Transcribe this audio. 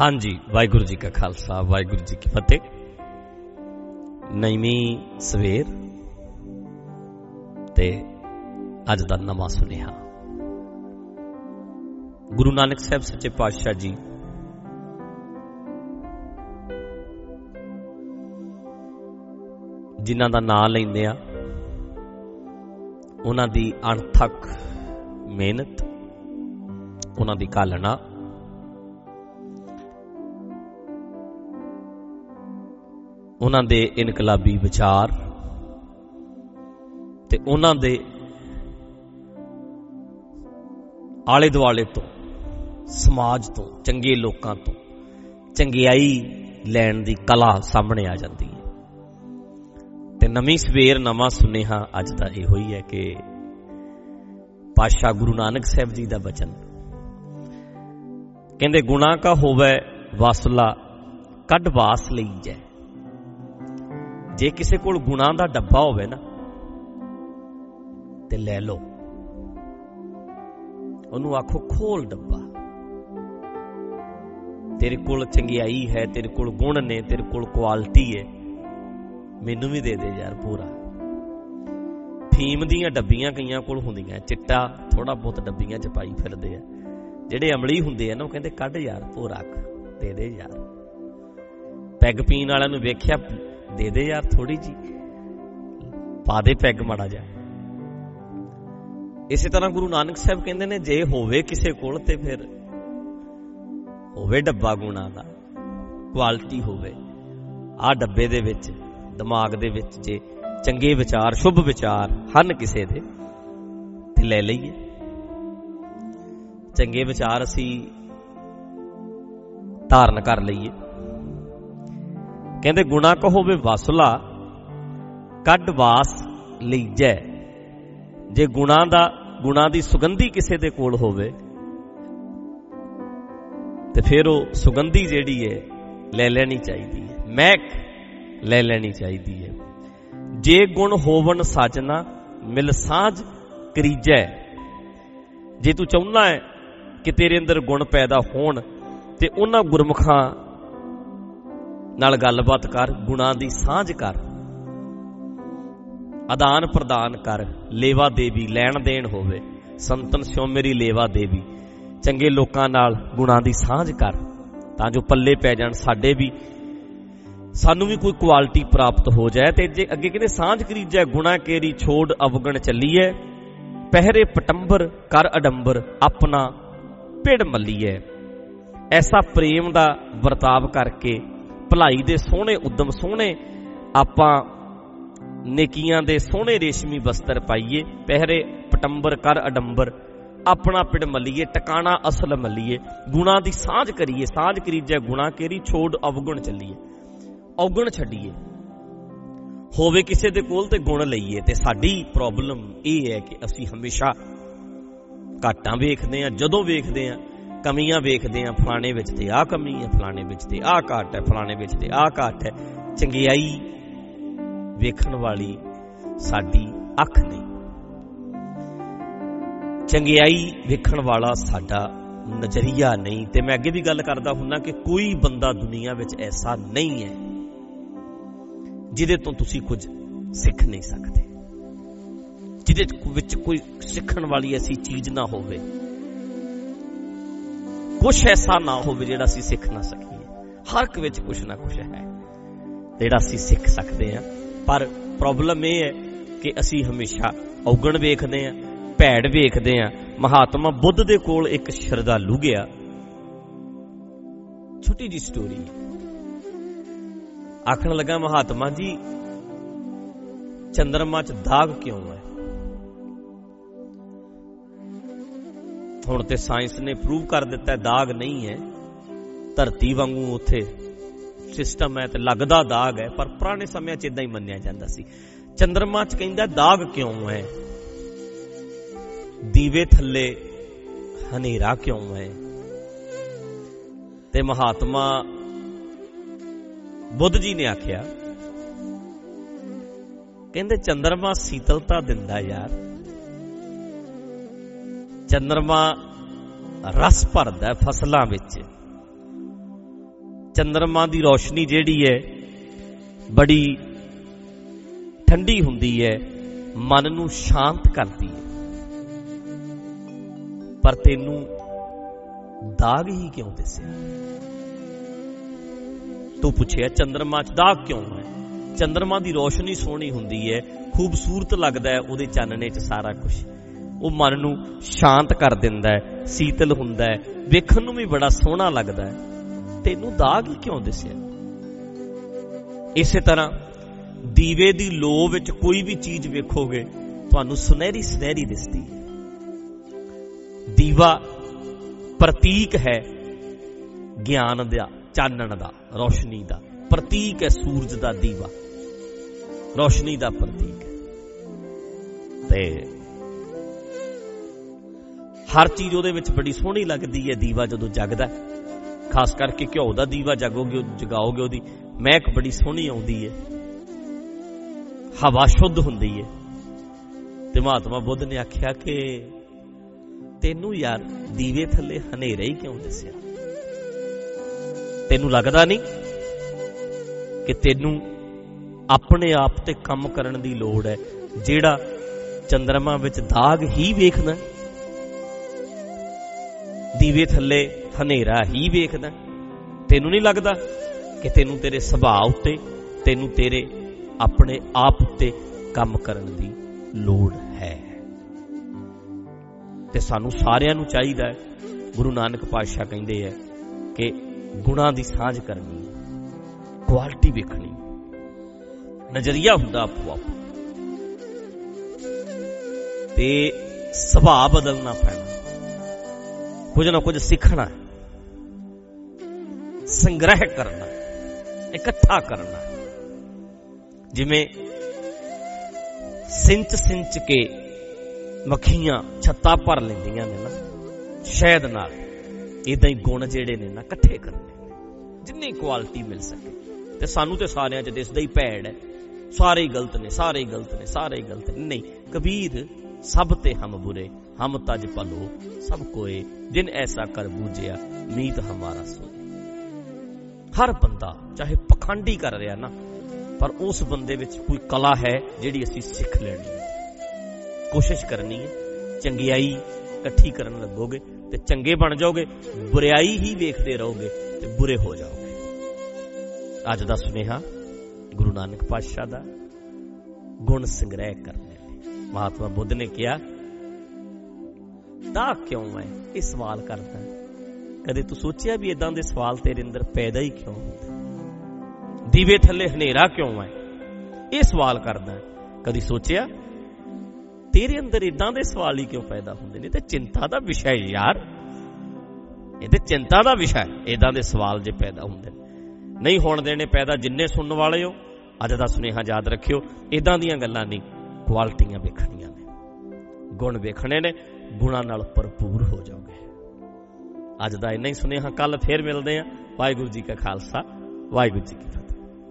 ਹਾਂਜੀ, ਵਾਹਿਗੁਰੂ ਜੀ ਕਾ ਖਾਲਸਾ, ਵਾਹਿਗੁਰੂ ਜੀ ਕੀ ਫਤਿਹ। ਨਈਵੀਂ ਸਵੇਰ ਤੇ ਅੱਜ ਦਾ ਨਵਾਂ ਸੁਨੇਹਾ। ਗੁਰੂ ਨਾਨਕ ਸਾਹਿਬ ਸੱਚੇ ਪਾਤਸ਼ਾਹ ਜੀ ਜਿਨ੍ਹਾਂ ਦਾ ਨਾਮ ਲੈਂਦੇ ਆ, ਉਹਨਾਂ ਦੀ ਅਣਥੱਕ ਮਿਹਨਤ, ਉਹਨਾਂ ਦੀ ਕਾਲਣਾ ਉਹਨਾਂ ਦੇ ਇਨਕਲਾਬੀ ਵਿਚਾਰ ਤੇ ਉਹਨਾਂ ਦੇ ਆਲੇ ਦੁਆਲੇ ਤੋਂ, ਸਮਾਜ ਤੋਂ, ਚੰਗੇ ਲੋਕਾਂ ਤੋਂ ਚੰਗਿਆਈ ਲੈਣ ਦੀ ਕਲਾ ਸਾਹਮਣੇ ਆ ਜਾਂਦੀ ਹੈ। ਤੇ ਨਵੀਂ ਸਵੇਰ ਨਵਾਂ ਸੁਨੇਹਾ ਅੱਜ ਦਾ ਇਹੋ ਹੀ ਹੈ ਕਿ ਪਾਤਸ਼ਾਹ ਗੁਰੂ ਨਾਨਕ ਸਾਹਿਬ ਜੀ ਦਾ ਬਚਨ। ਕਹਿੰਦੇ, ਗੁਨਾਹ ਕਾ ਹੋਵੇ ਵਾਸਲਾ, ਕੱਢ ਵਾਸ ਲਈ ਜੈ। ਜੇ ਕਿਸੇ ਕੋਲ ਗੁਨਾਹ ਦਾ ਡੱਬਾ ਹੋਵੇ ਨਾ, ਤੇ ਲੈ ਲਓ। ਉਹਨੂੰ ਆਖੋ, ਖੋਲ ਡੱਬਾ। ਤੇਰੇ ਕੋਲ ਚੰਗਿਆਈ ਹੈ, ਤੇਰੇ ਕੋਲ ਗੁਣ ਨੇ, ਤੇਰੇ ਕੋਲ ਕੁਆਲਿਟੀ ਹੈ ਮੈਨੂੰ ਵੀ ਦੇ ਦੇ ਯਾਰ ਪੂਰਾ। ਫੀਮ ਦੀਆਂ ਡੱਬੀਆਂ ਕਈਆਂ ਕੋਲ ਹੁੰਦੀਆਂ, ਚਿੱਟਾ ਥੋੜਾ ਬਹੁਤ ਡੱਬੀਆਂ ਚ ਪਾਈ ਫਿਰਦੇ ਆ। ਜਿਹੜੇ ਅਮਲੀ ਹੁੰਦੇ ਆ ਨਾ, ਉਹ ਕਹਿੰਦੇ, ਕੱਢ ਯਾਰ ਪੂਰਾ ਦੇ ਦੇ ਯਾਰ। ਪੈਗ ਪੀਣ ਵਾਲਿਆਂ ਨੂੰ ਵੇਖਿਆ ਦੇ ਦੇ ਯਾਰ ਥੋੜੀ ਜੀ। ਪਾ ਦੇ ਪੈਗ ਮੜਾ ਜਾ ਇਸੇ ਤਰ੍ਹਾਂ ਗੁਰੂ ਨਾਨਕ ਸਾਹਿਬ ਕਹਿੰਦੇ ਨੇ, ਜੇ ਹੋਵੇ ਕਿਸੇ ਕੋਲ ਤੇ ਫਿਰ ਹੋਵੇ ਡੱਬਾ ਗੁਣਾ ਦਾ ਕੁਆਲਿਟੀ ਹੋਵੇ। ਆ ਡੱਬੇ ਦੇ ਵਿੱਚ, ਦਿਮਾਗ ਦੇ ਵਿੱਚ ਜੇ ਚੰਗੇ ਵਿਚਾਰ, ਸ਼ੁਭ ਵਿਚਾਰ ਹਨ ਕਿਸੇ ਦੇ, ਤੇ ਲੈ ਲਈਏ। ਚੰਗੇ ਵਿਚਾਰ ਅਸੀਂ ਧਾਰਨ ਕਰ ਲਈਏ। ਕਹਿੰਦੇ, ਗੁਣਾ ਕੋ ਹੋਵੇ ਵਸਲਾ, ਕੱਢ ਵਾਸ ਲਈਜੈ ਜੇ ਗੁਣਾ ਦਾ, ਗੁਣਾ ਦੀ ਸੁਗੰਧੀ ਕਿਸੇ ਦੇ ਕੋਲ ਹੋਵੇ, ਤੇ ਫਿਰ ਉਹ ਸੁਗੰਧੀ ਜਿਹੜੀ ਹੈ ਲੈ ਲੈਣੀ ਚਾਹੀਦੀ ਹੈ ਮਹਿਕ ਲੈ ਲੈਣੀ ਚਾਹੀਦੀ ਹੈ ਜੇ ਗੁਣ ਹੋਵਨ ਸਾਜਨਾ, ਮਿਲ ਸਾਜ ਕਰੀਜੈ। ਜੇ ਤੂੰ ਚਾਹੁੰਦਾ ਹੈ ਕਿ ਤੇਰੇ ਅੰਦਰ ਗੁਣ ਪੈਦਾ ਹੋਣ, ਤੇ ਉਹਨਾਂ ਗੁਰਮੁਖਾਂ ਨਾਲ ਗੱਲਬਾਤ ਕਰ, ਗੁਣਾ ਦੀ ਸਾਂਝ ਕਰ। ਆਦਾਨ ਪ੍ਰਦਾਨ ਕਰ, ਲੇਵਾ ਦੇਵੀ ਲੈਣ ਦੇਣ ਹੋਵੇ। ਸੰਤਨ ਸਿਓ ਮੇਰੀ ਲੇਵਾ ਦੇਵੀ, ਚੰਗੇ ਲੋਕਾਂ ਨਾਲ ਗੁਣਾ ਦੀ ਸਾਂਝ ਕਰ। ਤਾਂ ਜੋ ਪੱਲੇ ਪੈ ਜਾਣ ਸਾਡੇ ਵੀ। ਸਾਨੂੰ ਵੀ ਕੋਈ ਕੁਆਲਿਟੀ ਪ੍ਰਾਪਤ ਹੋ ਜਾਏ ਤੇ ਜੇ ਅੱਗੇ ਕਹਿੰਦੇ ਸਾਂਝ ਕਰੀਜੈ ਗੁਣਾ ਕੇਰੀ ਛੋੜ ਅਵਗਣ ਚੱਲੀਐ ਪਹਿਰੇ ਪਟੰਬਰ ਕਰ ਅਡੰਬਰ, ਆਪਣਾ ਭਿੜ ਮੱਲੀਐ ਐਸਾ ਪ੍ਰੇਮ ਦਾ ਵਰਤਾਵ ਕਰਕੇ ਭਲਾਈ ਦੇ ਸੋਹਣੇ ਉਦਮ ਸੋਹਣੇ, ਆਪਾਂ ਨੇਕੀਆਂ ਦੇ ਸੋਹਣੇ ਰੇਸ਼ਮੀ ਵਸਤਰ ਪਾਈਏ, ਪਹਿਰੇ ਪਟੰਬਰ ਕਰ ਅਡੰਬਰ, ਆਪਣਾ ਪਿੜ ਮੱਲੀਏ, ਟਿਕਾਣਾ ਅਸਲ ਮੱਲੀਏ, ਗੁਣਾ ਦੀ ਸਾਂਝ ਕਰੀਏ, ਸਾਂਝ ਕਰੀਜੈ ਗੁਣਾ ਕੇਰੀ, ਛੋੜ ਅਵਗੁਣ ਚੱਲੀਏ ਔਗਣ ਛੱਡੀਏ। ਹੋਵੇ ਕਿਸੇ ਦੇ ਕੋਲ ਤੇ ਗੁਣ ਲਈਏ, ਤੇ ਸਾਡੀ ਪ੍ਰੋਬਲਮ ਇਹ ਹੈ ਕਿ ਅਸੀਂ ਹਮੇਸ਼ਾ ਘਾਟਾਂ ਵੇਖਦੇ ਆ ਜਦੋਂ ਵੇਖਦੇ ਆ ਕਮੀਆਂ ਵੇਖਦੇ ਆ ਫਲਾਣੇ ਵਿੱਚ ਤੇ ਆਹ ਕਮੀ ਹੈ, ਫਲਾਣੇ ਵਿੱਚ ਤੇ ਆਹ ਘਾਟ ਹੈ, ਫਲਾਣੇ ਵਿੱਚ ਤੇ ਆਹ ਘਾਟ ਹੈ। ਚੰਗਿਆਈ ਵੇਖਣ ਵਾਲੀ ਸਾਡੀ ਅੱਖ ਨਹੀਂ। ਚੰਗਿਆਈ ਵੇਖਣ ਵਾਲਾ ਸਾਡਾ ਨਜ਼ਰੀਆ ਨਹੀਂ। ਤੇ ਮੈਂ ਅੱਗੇ ਵੀ ਗੱਲ ਕਰਦਾ ਹੁੰਨਾ ਕਿ ਕੋਈ ਬੰਦਾ ਦੁਨੀਆ ਵਿੱਚ ਐਸਾ ਨਹੀਂ ਹੈ ਜਿਹਦੇ ਤੋਂ ਤੁਸੀਂ ਕੁਝ ਸਿੱਖ ਨਹੀਂ ਸਕਦੇ। ਜਿਹਦੇ ਵਿੱਚ ਕੋਈ ਸਿੱਖਣ ਵਾਲੀ ਐਸੀ ਚੀਜ਼ ਨਾ ਹੋਵੇ। ਕੁਛ ਐਸਾ ਨਾ ਹੋਵੇ ਜਿਹੜਾ ਅਸੀਂ ਸਿੱਖ ਨਾ ਸਕੀਏ। ਹਰ ਇੱਕ ਵਿੱਚ ਕੁਛ ਨਾ ਕੁਛ ਹੈ, ਜਿਹੜਾ ਅਸੀਂ ਸਿੱਖ ਸਕਦੇ ਹਾਂ। ਪਰ ਪ੍ਰੋਬਲਮ ਇਹ ਹੈ ਕਿ ਅਸੀਂ ਹਮੇਸ਼ਾ ਔਗਣ ਵੇਖਦੇ ਹਾਂ, ਭੈੜ ਵੇਖਦੇ ਹਾਂ। ਮਹਾਤਮਾ ਬੁੱਧ ਦੇ ਕੋਲ ਇੱਕ ਸ਼ਰਧਾਲੂ ਗਿਆ। ਛੋਟੀ ਜੀ ਸਟੋਰੀ ਆਖਣ ਲੱਗਾ, ਮਹਾਤਮਾ ਜੀ, ਚੰਦਰਮਾ 'ਚ ਦਾਗ ਕਿਉਂ ਹੈ? ਹੁਣ ਤੇ ਸਾਇੰਸ ਨੇ ਪ੍ਰੂਵ ਕਰ ਦਿੱਤਾ ਦਾਗ ਨਹੀਂ ਹੈ। ਧਰਤੀ ਵਾਂਗੂ ਉੱਥੇ ਸਿਸਟਮ ਹੈ ਤੇ ਲੱਗਦਾ ਦਾਗ ਹੈ, ਪਰ ਪੁਰਾਣੇ ਸਮਿਆਂ 'ਚ ਇਦਾਂ ਹੀ ਮੰਨਿਆ ਜਾਂਦਾ ਸੀ। ਚੰਦਰਮਾ 'ਚ ਕਹਿੰਦਾ, ਦਾਗ ਕਿਉਂ ਹੈ? ਦੀਵੇ ਥੱਲੇ ਹਨੇਰਾ ਕਿਉਂ ਹੈ? ਤੇ ਮਹਾਤਮਾ ਬੁੱਧ ਜੀ ਨੇ ਆਖਿਆ, ਕਹਿੰਦੇ, ਚੰਦਰਮਾ ਸੀਤਲਤਾ ਦਿੰਦਾ ਯਾਰ। ਚੰਦਰਮਾ ਰਸ ਭਰਦਾ ਫਸਲਾਂ ਵਿੱਚ। ਚੰਦਰਮਾ ਦੀ ਰੋਸ਼ਨੀ ਜਿਹੜੀ ਹੈ, ਬੜੀ ਠੰਡੀ ਹੁੰਦੀ ਹੈ, ਮਨ ਨੂੰ ਸ਼ਾਂਤ ਕਰਦੀ ਹੈ। ਪਰ ਤੈਨੂੰ ਦਾਗ ਹੀ ਕਿਉਂ ਦਿਸਿਆ? ਤੂੰ ਪੁੱਛਿਆ, ਚੰਦਰਮਾ 'ਚ ਦਾਗ ਕਿਉਂ ਹੈ? ਚੰਦਰਮਾ ਦੀ ਰੋਸ਼ਨੀ ਸੋਹਣੀ ਹੁੰਦੀ ਹੈ, ਖੂਬਸੂਰਤ ਲੱਗਦਾ ਹੈ, ਉਹਦੇ ਚਾਨਣੇ 'ਚ ਸਾਰਾ ਕੁਝ ਉਹ ਮਨ ਨੂੰ ਸ਼ਾਂਤ ਕਰ ਦਿੰਦਾ ਹੈ, ਸੀਤਲ ਹੁੰਦਾ ਹੈ, ਵੇਖਣ ਨੂੰ ਵੀ ਬੜਾ ਸੋਹਣਾ ਲੱਗਦਾ ਹੈ। ਤੈਨੂੰ ਦਾਗ ਹੀ ਕਿਉਂ ਦਿਸਿਆ? ਇਸੇ ਤਰ੍ਹਾਂ ਦੀਵੇ ਦੀ ਲੋ ਵਿੱਚ ਕੋਈ ਵੀ ਚੀਜ਼ ਵੇਖੋਗੇ, ਤੁਹਾਨੂੰ ਸੁਨਹਿਰੀ ਸੁਨਹਿਰੀ ਦਿਸਦੀ ਹੈ। ਦੀਵਾ ਪ੍ਰਤੀਕ ਹੈ ਗਿਆਨ ਦਾ, ਚਾਨਣ ਦਾ, ਰੋਸ਼ਨੀ ਦਾ। ਪ੍ਰਤੀਕ ਹੈ ਸੂਰਜ ਦਾ ਦੀਵਾ। ਰੋਸ਼ਨੀ ਦਾ ਪ੍ਰਤੀਕ ਹੈ। ਤੇ ਹਰ ਚੀਜ਼ ਉਹਦੇ ਵਿੱਚ ਬੜੀ ਸੋਹਣੀ ਲੱਗਦੀ ਹੈ, ਦੀਵਾ ਜਦੋਂ ਜਗਦਾ ਖਾਸ ਕਰਕੇ ਘਿਓ ਦਾ ਦੀਵਾ ਜਗੋਗੇ ਜਗਾਓਗੇ ਉਹਦੀ, ਮਹਿਕ ਬੜੀ ਸੋਹਣੀ ਆਉਂਦੀ ਹੈ। ਹਵਾ ਸ਼ੁੱਧ ਹੁੰਦੀ ਹੈ। ਤੇ ਮਹਾਤਮਾ ਬੁੱਧ ਨੇ ਆਖਿਆ ਕਿ ਤੈਨੂੰ ਯਾਰ ਦੀਵੇ ਥੱਲੇ ਹਨੇਰਾ ਹੀ ਕਿਉਂ ਦਿਸਿਆ? ਤੈਨੂੰ ਲੱਗਦਾ ਨਹੀਂ ਕਿ ਤੈਨੂੰ ਆਪਣੇ ਆਪ ਤੇ ਕੰਮ ਕਰਨ ਦੀ ਲੋੜ ਹੈ, ਜਿਹੜਾ ਚੰਦਰਮਾ ਵਿੱਚ ਦਾਗ ਹੀ ਵੇਖਦਾ ਦੀਵੇ ਥੱਲੇ ਹਨੇਰਾ ਹੀ ਵੇਖਦਾ। ਤੈਨੂੰ ਨਹੀਂ ਲੱਗਦਾ ਕਿ ਤੈਨੂੰ ਤੇਰੇ ਸੁਭਾਅ ਉੱਤੇ, ਤੈਨੂੰ ਤੇਰੇ ਆਪਣੇ ਆਪ ਉੱਤੇ ਕੰਮ ਕਰਨ ਦੀ ਲੋੜ ਹੈ? ਤੇ ਸਾਨੂੰ ਸਾਰਿਆਂ ਨੂੰ ਚਾਹੀਦਾ ਹੈ, ਗੁਰੂ ਨਾਨਕ ਪਾਤਸ਼ਾਹ ਕਹਿੰਦੇ ਆ ਕਿ ਗੁਣਾਂ ਦੀ ਸਾਂਝ ਕਰਨੀ ਕੁਆਲਿਟੀ ਵੇਖਣੀ, ਨਜ਼ਰੀਆ ਹੁੰਦਾ ਆਪੋ ਆਪ। ਤੇ ਸੁਭਾਅ ਬਦਲਣਾ ਪੈਣਾ। ਕੁਝ ਨਾ ਕੁਝ ਸਿੱਖਣਾ ਸੰਗ੍ਰਹਿ ਕਰਨਾ ਇਕੱਠਾ ਕਰਨਾ ਜਿਵੇਂ ਸਿੰਚ ਸਿੰਚ ਕੇ ਮੱਖੀਆਂ ਛੱਤਾ ਭਰ ਲੈਂਦੀਆਂ ਨੇ ਨਾ, ਸ਼ਹਿਦ ਨਾਲ। ਇਦਾਂ ਹੀ ਗੁਣ ਜਿਹੜੇ ਨੇ ਨਾ, ਇਕੱਠੇ ਕਰਨੇ ਜਿੰਨੀ ਕੁਆਲਿਟੀ ਮਿਲ ਸਕੇ। ਤੇ ਸਾਨੂੰ ਤੇ ਸਾਰਿਆਂ 'ਚ ਦਿਸਦਾ ਹੀ ਭੈੜ ਹੈ। ਸਾਰੇ ਹੀ ਗਲਤ ਨੇ, ਸਾਰੇ ਹੀ ਗਲਤ ਨੇ, ਸਾਰੇ ਹੀ ਗਲਤ ਨੇ। ਨਹੀਂ, ਕਬੀਰ ਸਭ ਤੇ ਹਮ ਬੁਰੇ। ਹਮ ਤਜ ਭਲੋ ਸਭ ਕੋਏ, ਜਿਨ ਐਸਾ ਕਰ ਬੂਝਿਆ ਮੀਤ ਹਮਾਰਾ ਸੋਏ ਹਰ ਬੰਦਾ, ਚਾਹੇ ਪਖੰਡੀ ਕਰ ਰਿਹਾ ਨਾ, ਪਰ ਉਸ ਬੰਦੇ ਵਿੱਚ ਕੋਈ ਕਲਾ ਹੈ ਜਿਹੜੀ ਅਸੀਂ ਸਿੱਖ ਲੈਣੀ ਹੈ। ਕੋਸ਼ਿਸ਼ ਕਰਨੀ ਹੈ, ਚੰਗਿਆਈ ਇਕੱਠੀ ਕਰਨ ਲੱਗੋਗੇ ਤੇ ਚੰਗੇ ਬਣ ਜਾਓਗੇ, ਬੁਰਾਈ ਹੀ ਵੇਖਦੇ ਰਹੋਗੇ ਤੇ ਬੁਰੇ ਹੋ ਜਾਓਗੇ। ਅੱਜ ਦਾ ਸੁਨੇਹਾ ਗੁਰੂ ਨਾਨਕ ਪਾਤਸ਼ਾਹ ਦਾ ਗੁਣ ਸੰਗ੍ਰਹਿ ਕਰਨੇ ਮਹਾਤਮਾ ਬੁੱਧ ਨੇ ਕਿਹਾ ਦਾ ਕਿਉਂ ਹੈ ਇਹ ਸਵਾਲ ਕਰਦਾ ਕਦੇ ਤੂੰ ਸੋਚਿਆ ਵੀ ਇਦਾਂ ਦੇ ਸਵਾਲ ਤੇਰੇ ਅੰਦਰ ਪੈਦਾ ਹੀ ਕਿਉਂ ਹੁੰਦੇ? ਦੀਵੇ ਥੱਲੇ ਹਨੇਰਾ ਕਿਉਂ ਹੈ? ਇਹ ਸਵਾਲ ਕਰਦਾ ਕਦੀ ਸੋਚਿਆ? ਤੇਰੇ ਅੰਦਰ ਇਦਾਂ ਦੇ ਸਵਾਲ ਹੀ ਕਿਉਂ ਪੈਦਾ ਹੁੰਦੇ ਨੇ? ਤੇ ਚਿੰਤਾ ਦਾ ਵਿਸ਼ਾ ਹੈ ਯਾਰ। ਇਹ ਤੇ ਚਿੰਤਾ ਦਾ ਵਿਸ਼ਾ ਹੈ। ਇਦਾਂ ਦੇ ਸਵਾਲ ਜੇ ਪੈਦਾ ਹੁੰਦੇ ਨੇ। ਨਹੀਂ ਹੋਣ ਦੇਣੇ ਪੈਦਾ ਜਿੰਨੇ ਸੁਣਨ ਵਾਲੇ ਹੋ, ਅੱਜ ਦਾ ਸੁਨੇਹਾ ਯਾਦ ਰੱਖਿਓ ਇਦਾਂ ਦੀਆਂ ਗੱਲਾਂ ਨਹੀਂ। ਕੁਆਲਿਟੀਆਂ ਵੇਖਣੀਆਂ ਨੇ। ਗੁਣ ਵੇਖਣੇ ਨੇ। ਗੁਣਾਂ ਨਾਲ ਭਰਪੂਰ ਹੋ ਜਾਓਗੇ। ਅੱਜ ਦਾ ਇੰਨਾ ਹੀ ਸੁਨੇਹਾ ਕੱਲ ਫੇਰ ਮਿਲਦੇ ਆ ਵਾਹਿਗੁਰੂ ਜੀ ਕਾ ਖਾਲਸਾ, ਵਾਹਿਗੁਰੂ ਜੀ ਕੀ ਫਤਿਹ।